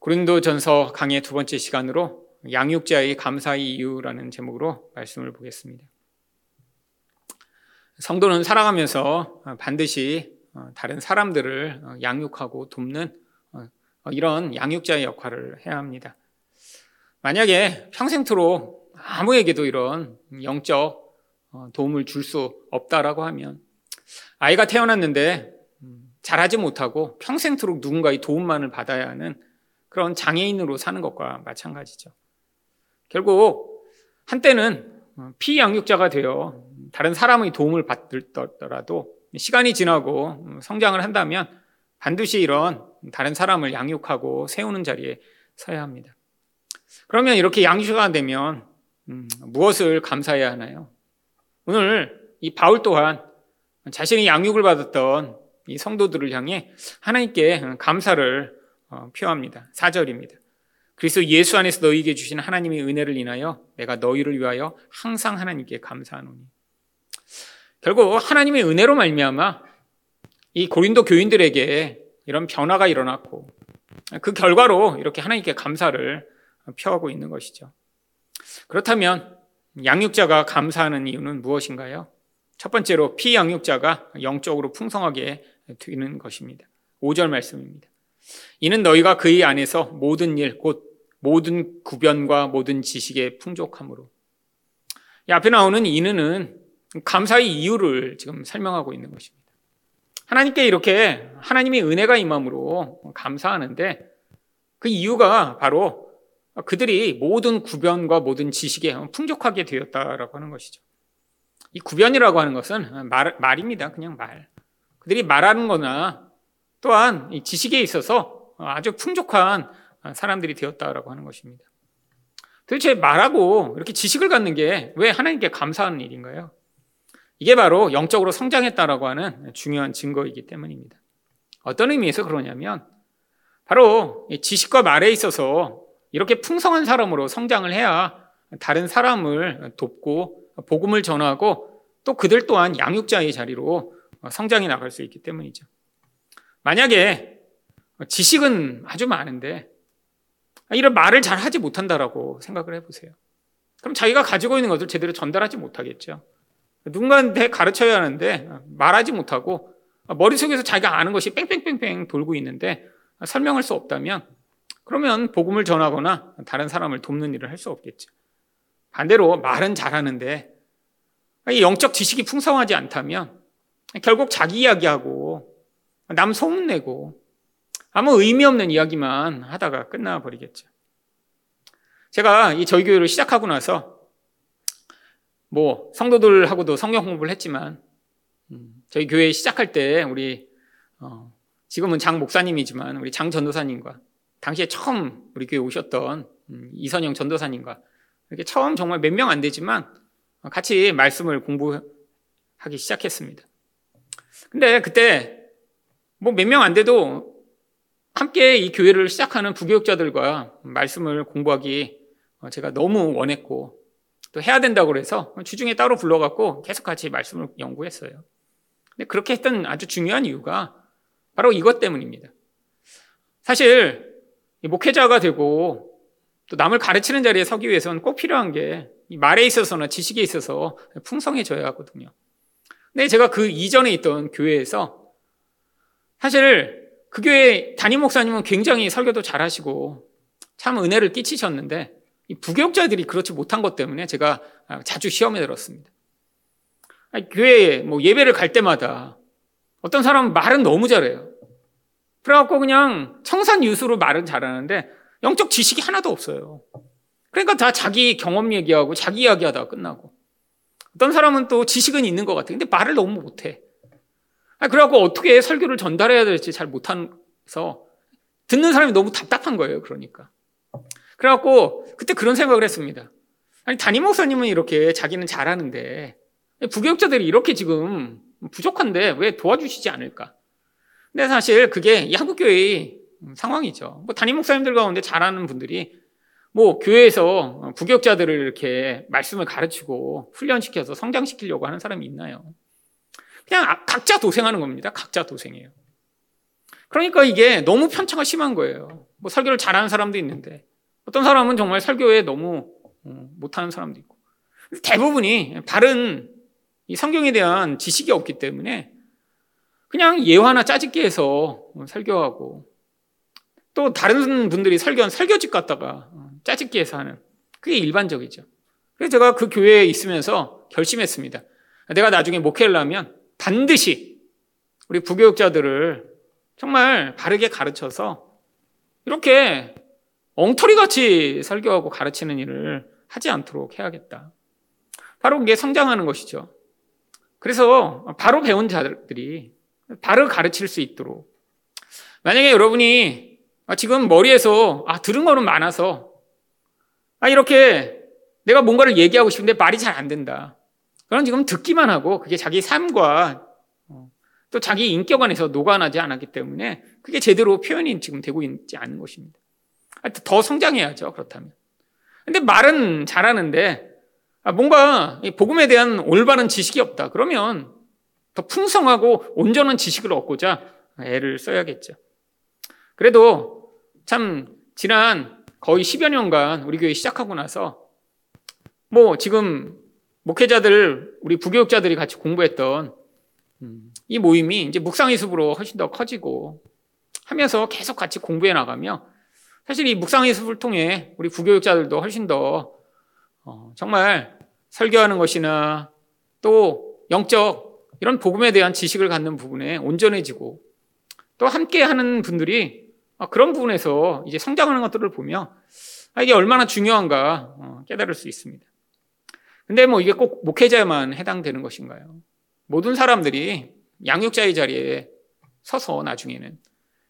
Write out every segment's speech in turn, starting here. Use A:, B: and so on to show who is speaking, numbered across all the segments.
A: 고린도전서 강의 두 번째 시간으로 양육자의 감사의 이유라는 제목으로 말씀을 보겠습니다. 성도는 살아가면서 반드시 다른 사람들을 양육하고 돕는 이런 양육자의 역할을 해야 합니다. 만약에 평생토록 아무에게도 이런 영적 도움을 줄 수 없다라고 하면 아이가 태어났는데 잘하지 못하고 평생토록 누군가의 도움만을 받아야 하는 그런 장애인으로 사는 것과 마찬가지죠. 결국 한때는 피양육자가 되어 다른 사람의 도움을 받더라도 시간이 지나고 성장을 한다면 반드시 이런 다른 사람을 양육하고 세우는 자리에 서야 합니다. 그러면 이렇게 양육자가 되면 음, 무엇을 감사해야 하나요? 오늘 이 바울 또한 자신이 양육을 받았던 이 성도들을 향해 하나님께 감사를 어, 표합니다. 4절입니다. 그리스도 예수 안에서 너희에게 주신 하나님의 은혜를 인하여 내가 너희를 위하여 항상 하나님께 감사하노니. 결국 하나님의 은혜로 말미암아 이 고린도 교인들에게 이런 변화가 일어났고 그 결과로 이렇게 하나님께 감사를 표하고 있는 것이죠. 그렇다면 양육자가 감사하는 이유는 무엇인가요? 첫 번째로 피양육자가 영적으로 풍성하게 되는 것입니다. 5절 말씀입니다. 이는 너희가 그의 안에서 모든 일, 곧 모든 구변과 모든 지식에 풍족함으로. 이 앞에 나오는 이는은 감사의 이유를 지금 설명하고 있는 것입니다. 하나님께 이렇게 하나님의 은혜가 임함으로 감사하는데 그 이유가 바로 그들이 모든 구변과 모든 지식에 풍족하게 되었다라고 하는 것이죠. 이 구변이라고 하는 것은 말, 말입니다. 그냥 말. 그들이 말하는 거나 또한 지식에 있어서 아주 풍족한 사람들이 되었다라고 하는 것입니다. 도대체 말하고 이렇게 지식을 갖는 게 왜 하나님께 감사하는 일인가요? 이게 바로 영적으로 성장했다라고 하는 중요한 증거이기 때문입니다. 어떤 의미에서 그러냐면 바로 지식과 말에 있어서 이렇게 풍성한 사람으로 성장을 해야 다른 사람을 돕고 복음을 전하고 또 그들 또한 양육자의 자리로 성장해 나갈 수 있기 때문이죠. 만약에 지식은 아주 많은데 이런 말을 잘 하지 못한다라고 생각을 해보세요. 그럼 자기가 가지고 있는 것을 제대로 전달하지 못하겠죠. 누군가한테 가르쳐야 하는데 말하지 못하고 머릿속에서 자기가 아는 것이 뺑뺑뺑뺑 돌고 있는데 설명할 수 없다면 그러면 복음을 전하거나 다른 사람을 돕는 일을 할 수 없겠죠. 반대로 말은 잘하는데 영적 지식이 풍성하지 않다면 결국 자기 이야기하고 남 소문내고 아무 의미 없는 이야기만 하다가 끝나버리겠죠. 제가 이 저희 교회를 시작하고 나서 뭐 성도들하고도 성경 공부를 했지만 음, 저희 교회 시작할 때 우리 어, 지금은 장 목사님이지만 우리 장 전도사님과 당시에 처음 우리 교회 오셨던 음, 이선영 전도사님과 이렇게 처음 정말 몇 명 안 되지만 같이 말씀을 공부하기 시작했습니다. 근데 그때 뭐 몇 명 안 돼도 함께 이 교회를 시작하는 부교육자들과 말씀을 공부하기 제가 너무 원했고 또 해야 된다고 그래서 주중에 따로 불러갖고 계속 같이 말씀을 연구했어요. 근데 그렇게 했던 아주 중요한 이유가 바로 이것 때문입니다. 사실 목회자가 되고 또 남을 가르치는 자리에 서기 위해서는 꼭 필요한 게 말에 있어서나 지식에 있어서 풍성해져야 하거든요. 근데 제가 그 이전에 있던 교회에서 사실 그 교회 담임 목사님은 굉장히 설교도 잘하시고 참 은혜를 끼치셨는데 이 부교육자들이 그렇지 못한 것 때문에 제가 자주 시험에 들었습니다. 교회에 뭐 예배를 갈 때마다 어떤 사람은 말은 너무 잘해요. 그래갖고 그냥 청산 유수로 말은 잘하는데 영적 지식이 하나도 없어요. 그러니까 다 자기 경험 얘기하고 자기 이야기하다가 끝나고. 어떤 사람은 또 지식은 있는 것 같아요. 근데 말을 너무 못해. 그래갖고 어떻게 설교를 전달해야 될지 잘 못해서 듣는 사람이 너무 답답한 거예요. 그러니까. 그래갖고 그때 그런 생각을 했습니다. 아니 담임 목사님은 이렇게 자기는 잘하는데 부교육자들이 이렇게 지금 부족한데 왜 도와주시지 않을까? 근데 사실 그게 이 한국 교회의 상황이죠. 뭐 담임 목사님들 가운데 잘하는 분들이 뭐 교회에서 부교육자들을 이렇게 말씀을 가르치고 훈련시켜서 성장시키려고 하는 사람이 있나요? 그냥 각자 도생하는 겁니다. 각자 도생해요. 그러니까 이게 너무 편차가 심한 거예요. 뭐 설교를 잘하는 사람도 있는데 어떤 사람은 정말 설교에 너무 어, 못하는 사람도 있고 대부분이 바른 이 성경에 대한 지식이 없기 때문에 그냥 예화나 짜집기 해서 설교하고 또 다른 분들이 설교한 설교집 갔다가 짜집기 해서 하는 그게 일반적이죠. 그래서 제가 그 교회에 있으면서 결심했습니다. 내가 나중에 목회를 하면 반드시 우리 부교육자들을 정말 바르게 가르쳐서 이렇게 엉터리 같이 설교하고 가르치는 일을 하지 않도록 해야겠다. 바로 그게 성장하는 것이죠. 그래서 바로 배운 자들이 바로 가르칠 수 있도록. 만약에 여러분이 지금 머리에서 아, 들은 거는 많아서 아, 이렇게 내가 뭔가를 얘기하고 싶은데 말이 잘 안 된다. 그럼 지금 듣기만 하고 그게 자기 삶과 어, 또 자기 인격 안에서 녹아나지 않았기 때문에 그게 제대로 표현이 지금 되고 있지 않은 것입니다. 더 성장해야죠, 그렇다면. 근데 말은 잘하는데 아, 뭔가 복음에 대한 올바른 지식이 없다. 그러면 더 풍성하고 온전한 지식을 얻고자 애를 써야겠죠. 그래도 참 지난 거의 10여 년간 우리 교회 시작하고 나서 뭐 지금 목회자들 우리 부교육자들이 같이 공부했던 음, 이 모임이 이제 묵상의습으로 훨씬 더 커지고 하면서 계속 같이 공부해 나가며 사실 이 묵상의습을 통해 우리 부교육자들도 훨씬 더 어, 정말 설교하는 것이나 또 영적 이런 복음에 대한 지식을 갖는 부분에 온전해지고 또 함께 하는 분들이 아, 그런 부분에서 이제 성장하는 것들을 보며 아, 이게 얼마나 중요한가 어, 깨달을 수 있습니다. 근데 뭐 이게 꼭 목회자에만 해당되는 것인가요? 모든 사람들이 양육자의 자리에 서서 나중에는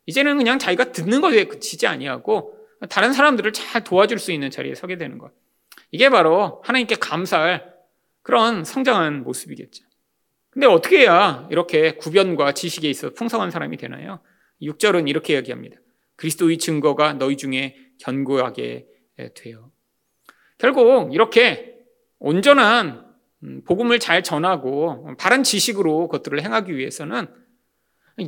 A: 이제는 그냥 자기가 듣는 것에 그치지 아니하고 다른 사람들을 잘 도와줄 수 있는 자리에 서게 되는 것. 이게 바로 하나님께 감사할 그런 성장한 모습이겠죠. 근데 어떻게 해야 이렇게 구변과 지식에 있어 풍성한 사람이 되나요? 6절은 이렇게 이야기합니다. 그리스도의 증거가 너희 중에 견고하게 되어. 결국 이렇게 온전한 음, 복음을 잘 전하고 바른 지식으로 그것들을 행하기 위해서는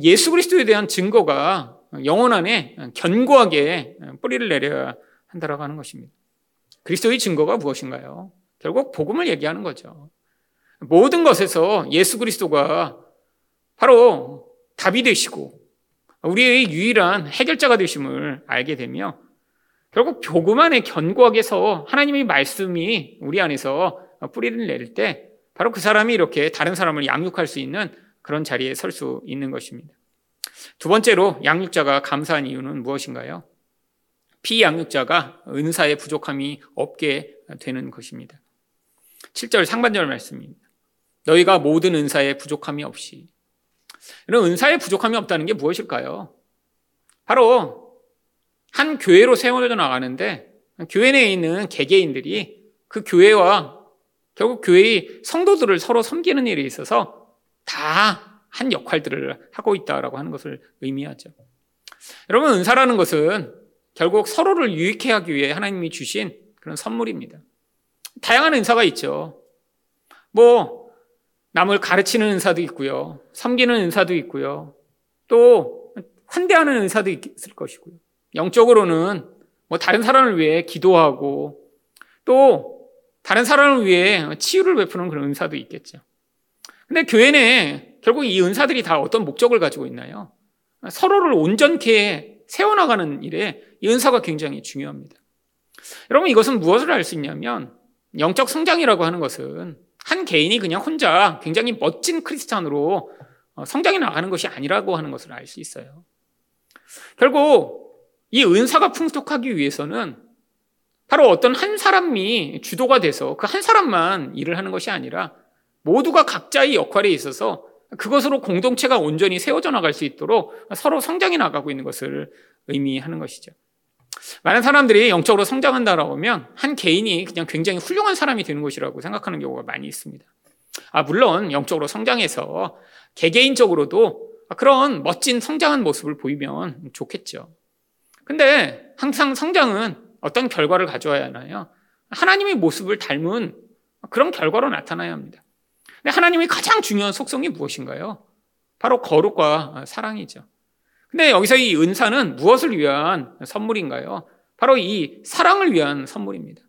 A: 예수 그리스도에 대한 증거가 영혼 안에 견고하게 뿌리를 내려야 한다라고 하는 것입니다. 그리스도의 증거가 무엇인가요? 결국 복음을 얘기하는 거죠. 모든 것에서 예수 그리스도가 바로 답이 되시고 우리의 유일한 해결자가 되심을 알게 되며 결국 복음 안에 견고하게 서 하나님의 말씀이 우리 안에서 뿌리를 내릴 때 바로 그 사람이 이렇게 다른 사람을 양육할 수 있는 그런 자리에 설 수 있는 것입니다. 두 번째로 양육자가 감사한 이유는 무엇인가요? 피양육자가 은사의 부족함이 없게 되는 것입니다. 7절 상반절 말씀입니다. 너희가 모든 은사의 부족함이 없이 이런 은사의 부족함이 없다는 게 무엇일까요? 바로 한 교회로 세워져 나가는데 교회 내에 있는 개개인들이 그 교회와 결국 교회의 성도들을 서로 섬기는 일에 있어서 다 한 역할들을 하고 있다라고 하는 것을 의미하죠. 여러분 은사라는 것은 결국 서로를 유익해 하기 위해 하나님이 주신 그런 선물입니다. 다양한 은사가 있죠. 뭐 남을 가르치는 은사도 있고요. 섬기는 은사도 있고요. 또 환대하는 은사도 있을 것이고요. 영적으로는 뭐 다른 사람을 위해 기도하고 또 다른 사람을 위해 치유를 베푸는 그런 은사도 있겠죠. 근데 교회 내 결국 이 은사들이 다 어떤 목적을 가지고 있나요? 서로를 온전케 세워나가는 일에 이 은사가 굉장히 중요합니다. 여러분 이것은 무엇을 알 수 있냐면 영적 성장이라고 하는 것은 한 개인이 그냥 혼자 굉장히 멋진 크리스찬으로 어, 성장해 나가는 것이 아니라고 하는 것을 알 수 있어요. 결국 이 은사가 풍족하기 위해서는 바로 어떤 한 사람이 주도가 돼서 그 한 사람만 일을 하는 것이 아니라 모두가 각자의 역할에 있어서 그것으로 공동체가 온전히 세워져 나갈 수 있도록 서로 성장해 나가고 있는 것을 의미하는 것이죠. 많은 사람들이 영적으로 성장한다라고 하면 한 개인이 그냥 굉장히 훌륭한 사람이 되는 것이라고 생각하는 경우가 많이 있습니다. 아, 물론 영적으로 성장해서 개개인적으로도 그런 멋진 성장한 모습을 보이면 좋겠죠. 근데 항상 성장은 어떤 결과를 가져와야 하나요? 하나님의 모습을 닮은 그런 결과로 나타나야 합니다. 근데 하나님의 가장 중요한 속성이 무엇인가요? 바로 거룩과 사랑이죠. 근데 여기서 이 은사는 무엇을 위한 선물인가요? 바로 이 사랑을 위한 선물입니다.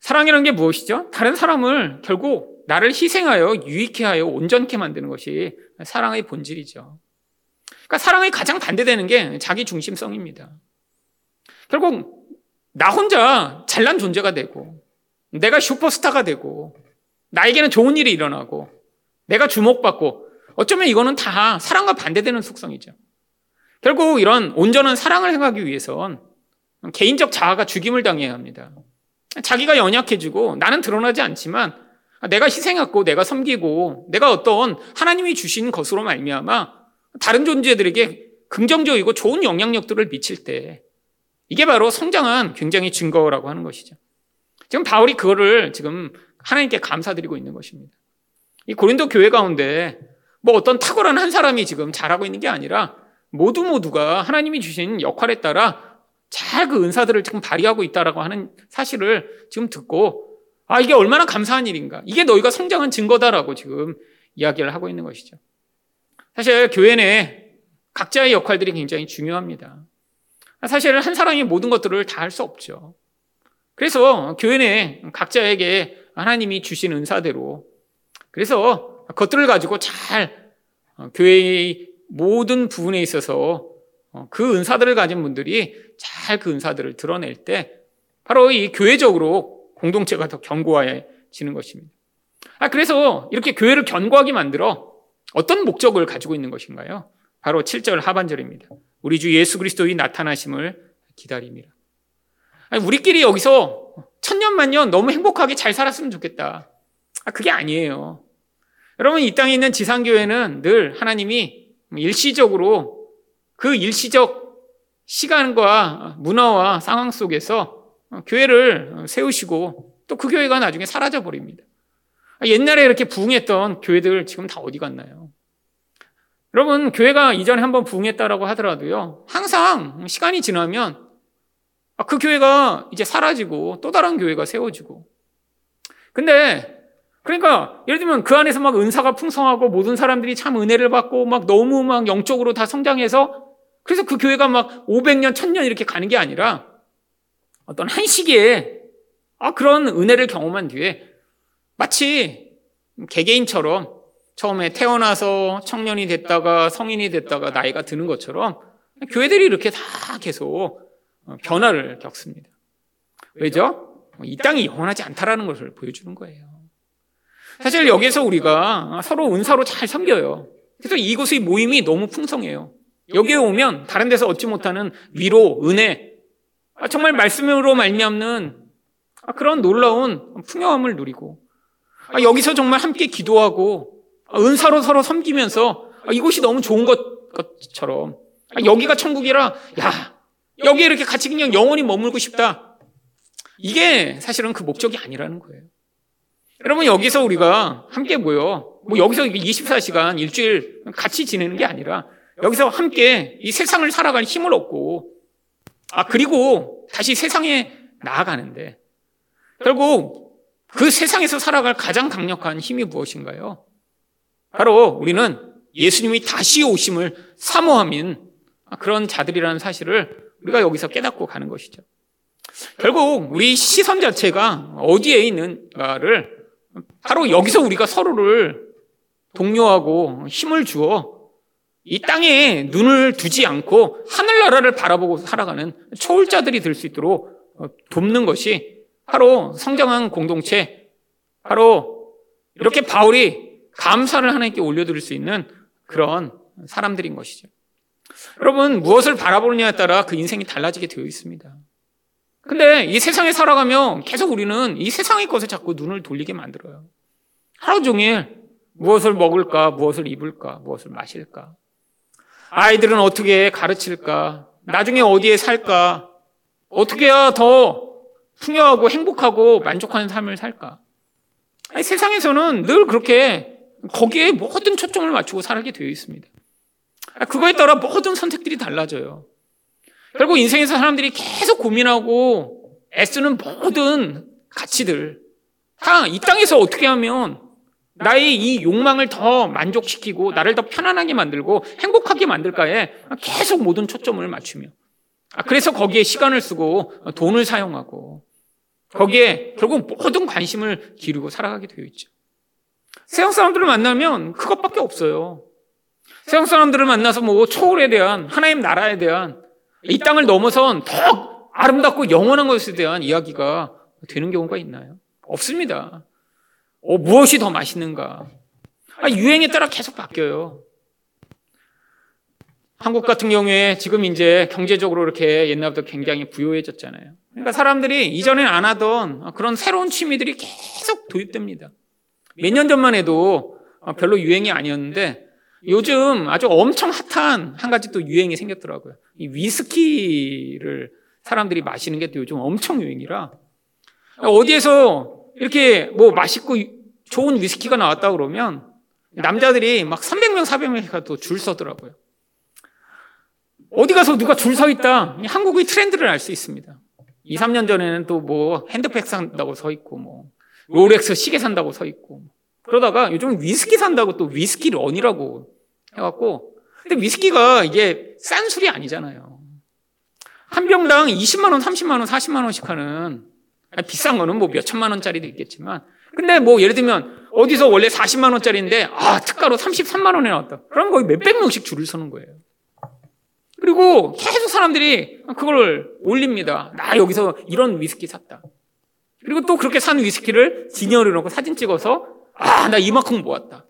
A: 사랑이라는 게 무엇이죠? 다른 사람을 결국 나를 희생하여 유익해 하여 온전케 만드는 것이 사랑의 본질이죠. 그러니까 사랑의 가장 반대되는 게 자기 중심성입니다. 결국 나 혼자 잘난 존재가 되고 내가 슈퍼스타가 되고 나에게는 좋은 일이 일어나고 내가 주목받고 어쩌면 이거는 다 사랑과 반대되는 속성이죠. 결국 이런 온전한 사랑을 행하기 위해선 개인적 자아가 죽임을 당해야 합니다. 자기가 연약해지고 나는 드러나지 않지만 내가 희생했고 내가 섬기고 내가 어떤 하나님이 주신 것으로 말미암아 다른 존재들에게 긍정적이고 좋은 영향력들을 미칠 때 이게 바로 성장한 굉장히 증거라고 하는 것이죠. 지금 바울이 그거를 지금 하나님께 감사드리고 있는 것입니다. 이 고린도 교회 가운데 뭐 어떤 탁월한 한 사람이 지금 잘하고 있는 게 아니라 모두 모두가 하나님이 주신 역할에 따라 잘 그 은사들을 지금 발휘하고 있다라고 하는 사실을 지금 듣고 아 이게 얼마나 감사한 일인가 이게 너희가 성장한 증거다라고 지금 이야기를 하고 있는 것이죠. 사실 교회 내 각자의 역할들이 굉장히 중요합니다. 사실 한 사람이 모든 것들을 다 할 수 없죠. 그래서 교회 내 각자에게 하나님이 주신 은사대로 그래서 그것들을 가지고 잘 어, 교회의 모든 부분에 있어서 어, 그 은사들을 가진 분들이 잘 그 은사들을 드러낼 때 바로 이 교회적으로 공동체가 더 견고해지는 것입니다. 아, 그래서 이렇게 교회를 견고하게 만들어 어떤 목적을 가지고 있는 것인가요? 바로 7절 하반절입니다. 우리 주 예수 그리스도의 나타나심을 기다립니다. 아니, 우리끼리 여기서 천년만년 너무 행복하게 잘 살았으면 좋겠다. 아, 그게 아니에요. 여러분, 이 땅에 있는 지상교회는 늘 하나님이 일시적으로 그 일시적 시간과 문화와 상황 속에서 교회를 세우시고 또 그 교회가 나중에 사라져 버립니다. 옛날에 이렇게 부흥했던 교회들 지금 다 어디 갔나요? 여러분, 교회가 이전에 한번 부흥했다라고 하더라도요, 항상 시간이 지나면 그 교회가 이제 사라지고 또 다른 교회가 세워지고. 근데 그러니까 예를 들면 그 안에서 막 은사가 풍성하고 모든 사람들이 참 은혜를 받고 막 너무 막 영적으로 다 성장해서 그래서 그 교회가 막 500년, 1000년 이렇게 가는 게 아니라 어떤 한 시기에 아, 그런 은혜를 경험한 뒤에 마치 개개인처럼 처음에 태어나서 청년이 됐다가 성인이 됐다가 나이가 드는 것처럼 교회들이 이렇게 다 계속 변화를 겪습니다. 왜죠? 이 땅이 영원하지 않다라는 것을 보여주는 거예요. 사실 여기서 우리가 서로 은사로 잘 섬겨요. 그래서 이곳의 모임이 너무 풍성해요. 여기에 오면 다른 데서 얻지 못하는 위로, 은혜, 아, 정말 말씀으로 말미암는 그런 놀라운 풍요함을 누리고 아, 여기서 정말 함께 기도하고 아, 은사로 서로 섬기면서 이곳이 너무 좋은 것처럼 여기가 천국이라 야 여기에 이렇게 같이 그냥 영원히 머물고 싶다. 이게 사실은 그 목적이 아니라는 거예요. 여러분 여기서 우리가 함께 모여 뭐 여기서 24시간 일주일 같이 지내는 게 아니라 여기서 함께 이 세상을 살아갈 힘을 얻고 아 그리고 다시 세상에 나아가는데 결국 그 세상에서 살아갈 가장 강력한 힘이 무엇인가요? 바로 우리는 예수님이 다시 오심을 사모하는 그런 자들이라는 사실을 우리가 여기서 깨닫고 가는 것이죠. 결국 우리 시선 자체가 어디에 있는가를 바로 여기서 우리가 서로를 독려하고 힘을 주어 이 땅에 눈을 두지 않고 하늘나라를 바라보고 살아가는 초월자들이 될 수 있도록 돕는 것이 바로 성장한 공동체, 바로 이렇게 바울이 감사를 하나님께 올려드릴 수 있는 그런 사람들인 것이죠. 여러분, 무엇을 바라보느냐에 따라 그 인생이 달라지게 되어 있습니다. 근데 이 세상에 살아가면 계속 우리는 이 세상의 것에 자꾸 눈을 돌리게 만들어요. 하루 종일 무엇을 먹을까, 무엇을 입을까, 무엇을 마실까. 아이들은 어떻게 가르칠까, 나중에 어디에 살까, 어떻게 해야 더 풍요하고 행복하고 만족하는 삶을 살까. 아니, 세상에서는 늘 그렇게 거기에 모든 초점을 맞추고 살게 되어 있습니다. 아, 그거에 따라 모든 선택들이 달라져요. 결국 인생에서 사람들이 계속 고민하고 애쓰는 모든 가치들 다 이 땅에서 어떻게 하면 나의 이 욕망을 더 만족시키고 나를 더 편안하게 만들고 행복하게 만들까에 계속 모든 초점을 맞추며 아, 그래서 거기에 시간을 쓰고 돈을 사용하고 거기에 결국 모든 관심을 기르고 살아가게 되어 있죠. 세상 사람들을 만나면 그것밖에 없어요. 세상 사람들을 만나서 뭐 초월에 대한 하나님 나라에 대한 이 땅을 넘어선 더 아름답고 영원한 것에 대한 이야기가 되는 경우가 있나요? 없습니다. 어, 무엇이 더 맛있는가? 아, 유행에 따라 계속 바뀌어요. 한국 같은 경우에 지금 이제 경제적으로 이렇게 옛날부터 굉장히 부유해졌잖아요. 그러니까 사람들이 이전에 안 하던 그런 새로운 취미들이 계속 도입됩니다. 몇 년 전만 해도 별로 유행이 아니었는데 요즘 아주 엄청 핫한 한 가지 또 유행이 생겼더라고요. 이 위스키를 사람들이 마시는 게 또 요즘 엄청 유행이라 어디에서 이렇게 뭐 맛있고 좋은 위스키가 나왔다 그러면 남자들이 막 300명, 400명이 또줄 서더라고요. 어디 가서 누가 줄 서 있다. 한국의 트렌드를 알 수 있습니다. 2, 3년 전에는 또 뭐 핸드백 산다고 서 있고 뭐 롤렉스 시계 산다고 서 있고 그러다가 요즘 위스키 산다고 또 위스키 run이라고 해갖고 근데 위스키가 이게 싼 술이 아니잖아요. 한 병당 20만 원, 30만 원, 40만 원씩 하는 비싼 거는 뭐 몇 천만 원짜리도 있겠지만 근데 뭐 예를 들면 어디서 원래 40만 원짜리인데 아 특가로 33만 원에 나왔다. 그럼 거의 몇백 명씩 줄을 서는 거예요. 그리고 계속 사람들이 그걸 올립니다. 나 여기서 이런 위스키 샀다. 그리고 또 그렇게 산 위스키를 진열해 놓고 사진 찍어서 아, 나 이만큼 모았다.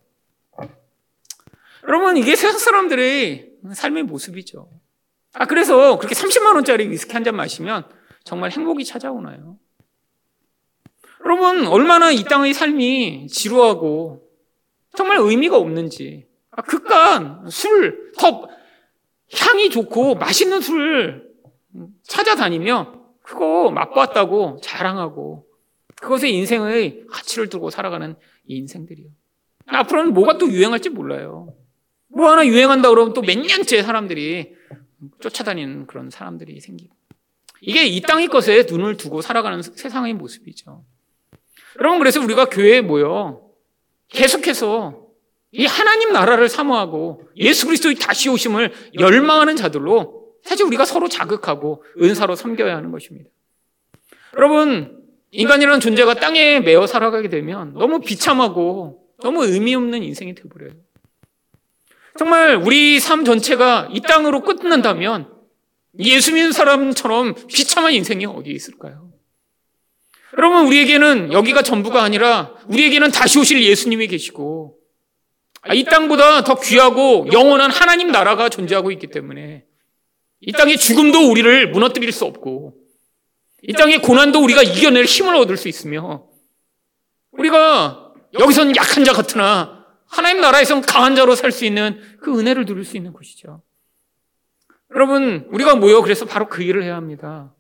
A: 여러분, 이게 세상 사람들의 삶의 모습이죠. 아, 그래서 그렇게 30만원짜리 위스키 한 잔 마시면 정말 행복이 찾아오나요? 여러분, 얼마나 이 땅의 삶이 지루하고 정말 의미가 없는지. 아, 그깟 술, 더 향이 좋고 맛있는 술 찾아다니며 그거 맛봤다고 자랑하고 그것에 인생의 가치를 두고 살아가는 이 인생들이요. 앞으로는 뭐가 또 유행할지 몰라요. 뭐 하나 유행한다 그러면 또 몇 년째 사람들이 쫓아다니는 그런 사람들이 생기고. 이게 이 땅의 것에 눈을 두고 살아가는 세상의 모습이죠. 여러분, 그래서 우리가 교회에 모여 계속해서 이 하나님 나라를 사모하고 예수 그리스도의 다시 오심을 열망하는 자들로 사실 우리가 서로 자극하고 은사로 섬겨야 하는 것입니다. 여러분, 인간이라는 존재가 땅에 매어 살아가게 되면 너무 비참하고 너무 의미 없는 인생이 되어버려요. 정말 우리 삶 전체가 이 땅으로 끝난다면 예수 믿는 사람처럼 비참한 인생이 어디 있을까요? 여러분, 우리에게는 여기가 전부가 아니라 우리에게는 다시 오실 예수님이 계시고 이 땅보다 더 귀하고 영원한 하나님 나라가 존재하고 있기 때문에 이 땅의 죽음도 우리를 무너뜨릴 수 없고 이 땅의 고난도 우리가 이겨낼 힘을 얻을 수 있으며 우리가 여기서는 약한 자 같으나 하나님 나라에서는 강한 자로 살 수 있는 그 은혜를 누릴 수 있는 것이죠. 여러분, 우리가 모여 그래서 바로 그 일을 해야 합니다.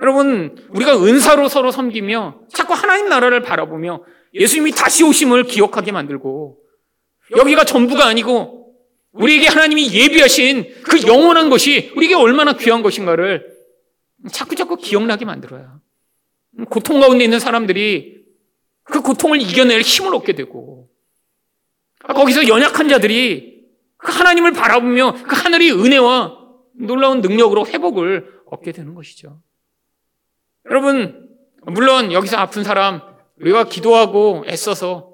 A: 여러분, 우리가 은사로 서로 섬기며 자꾸 하나님 나라를 바라보며 예수님이 다시 오심을 기억하게 만들고 여기가 전부가 아니고 우리에게 하나님이 예비하신 그 영원한 것이 우리에게 얼마나 귀한 것인가를 자꾸 자꾸 기억나게 만들어요. 고통 가운데 있는 사람들이 그 고통을 이겨낼 힘을 얻게 되고 거기서 연약한 자들이 그 하나님을 바라보며 그 하늘의 은혜와 놀라운 능력으로 회복을 얻게 되는 것이죠. 여러분, 물론 여기서 아픈 사람, 우리가 기도하고 애써서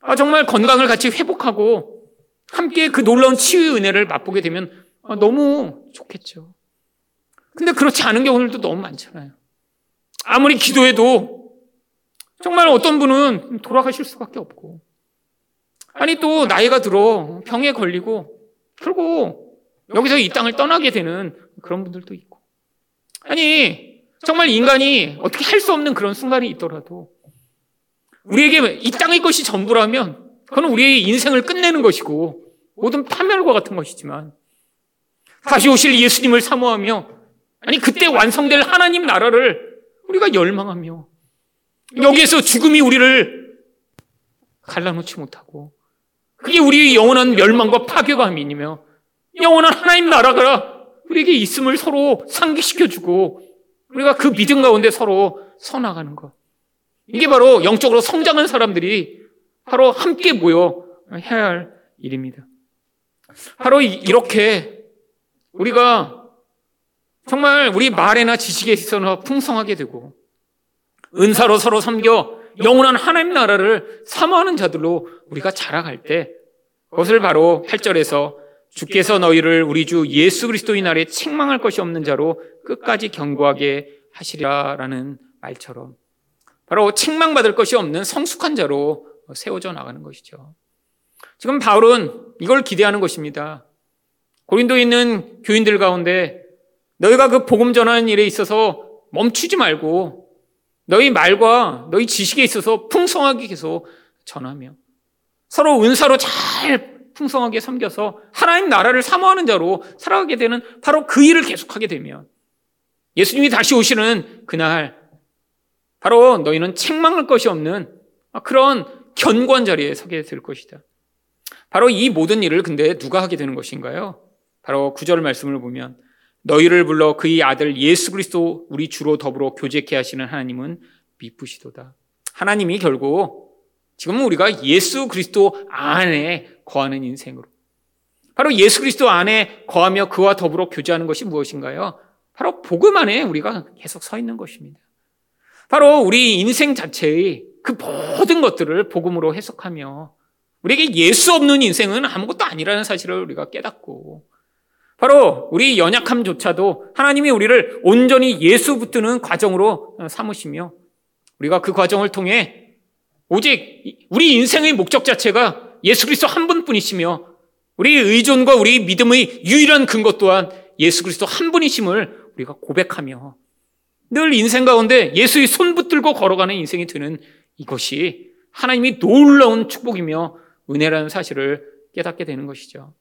A: 아, 정말 건강을 같이 회복하고 함께 그 놀라운 치유의 은혜를 맛보게 되면 아, 너무 좋겠죠. 근데 그렇지 않은 경우들도 너무 많잖아요. 아무리 기도해도 정말 어떤 분은 돌아가실 수밖에 없고 아니 또 나이가 들어 병에 걸리고 결국 여기서 이 땅을 떠나게 되는 그런 분들도 있고 아니 정말 인간이 어떻게 할 수 없는 그런 순간이 있더라도 우리에게 이 땅의 것이 전부라면 그건 우리의 인생을 끝내는 것이고 모든 파멸과 같은 것이지만 다시 오실 예수님을 사모하며 아니 그때 완성될 하나님 나라를 우리가 열망하며 여기에서 죽음이 우리를 갈라놓지 못하고 그게 우리의 영원한 멸망과 파괴감이며 영원한 하나님 나라가 우리에게 있음을 서로 상기시켜주고 우리가 그 믿음 가운데 서로 서나가는 것. 이게 바로 영적으로 성장한 사람들이 바로 함께 모여 해야 할 일입니다. 바로 이렇게 우리가 정말 우리 말에나 지식에 있어서 풍성하게 되고 은사로 서로 섬겨 영원한 하나님 나라를 사모하는 자들로 우리가 자라갈 때 그것을 바로 8절에서 주께서 너희를 우리 주 예수 그리스도의 날에 책망할 것이 없는 자로 끝까지 경고하게 하시리라라는 말처럼 바로 책망받을 것이 없는 성숙한 자로 세워져 나가는 것이죠. 지금 바울은 이걸 기대하는 것입니다. 고린도에 있는 교인들 가운데 너희가 그 복음 전하는 일에 있어서 멈추지 말고 너희 말과 너희 지식에 있어서 풍성하게 계속 전하며 서로 은사로 잘 풍성하게 섬겨서 하나님 나라를 사모하는 자로 살아가게 되는 바로 그 일을 계속하게 되면 예수님이 다시 오시는 그날 바로 너희는 책망할 것이 없는 그런 견고한 자리에 서게 될 것이다. 바로 이 모든 일을 근데 누가 하게 되는 것인가요? 바로 구절 말씀을 보면 너희를 불러 그의 아들 예수 그리스도 우리 주로 더불어 교제케 하시는 하나님은 미쁘시도다. 하나님이 결국 지금 우리가 예수 그리스도 안에 거하는 인생으로 바로 예수 그리스도 안에 거하며 그와 더불어 교제하는 것이 무엇인가요? 바로 복음 안에 우리가 계속 서 있는 것입니다. 바로 우리 인생 자체의 그 모든 것들을 복음으로 해석하며 우리에게 예수 없는 인생은 아무것도 아니라는 사실을 우리가 깨닫고 바로 우리 연약함조차도 하나님이 우리를 온전히 예수 붙드는 과정으로 삼으시며 우리가 그 과정을 통해 오직 우리 인생의 목적 자체가 예수 그리스도 한 분뿐이시며 우리 의존과 우리 믿음의 유일한 근거 또한 예수 그리스도 한 분이심을 우리가 고백하며 늘 인생 가운데 예수의 손 붙들고 걸어가는 인생이 되는 이것이 하나님이 놀라운 축복이며 은혜라는 사실을 깨닫게 되는 것이죠.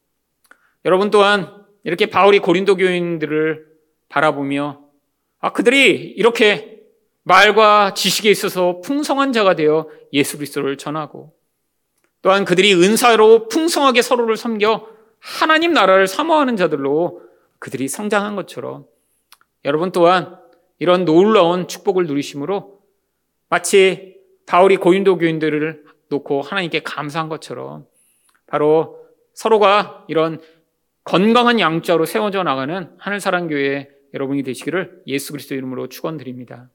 A: 여러분 또한 이렇게 바울이 고린도 교인들을 바라보며 아 그들이 이렇게 말과 지식에 있어서 풍성한 자가 되어 예수 그리스도를 전하고 또한 그들이 은사로 풍성하게 서로를 섬겨 하나님 나라를 사모하는 자들로 그들이 성장한 것처럼 여러분 또한 이런 놀라운 축복을 누리심으로 마치 바울이 고인도 교인들을 놓고 하나님께 감사한 것처럼 바로 서로가 이런 건강한 양자로 세워져 나가는 하늘사랑교회 여러분이 되시기를 예수 그리스도 이름으로 축원드립니다.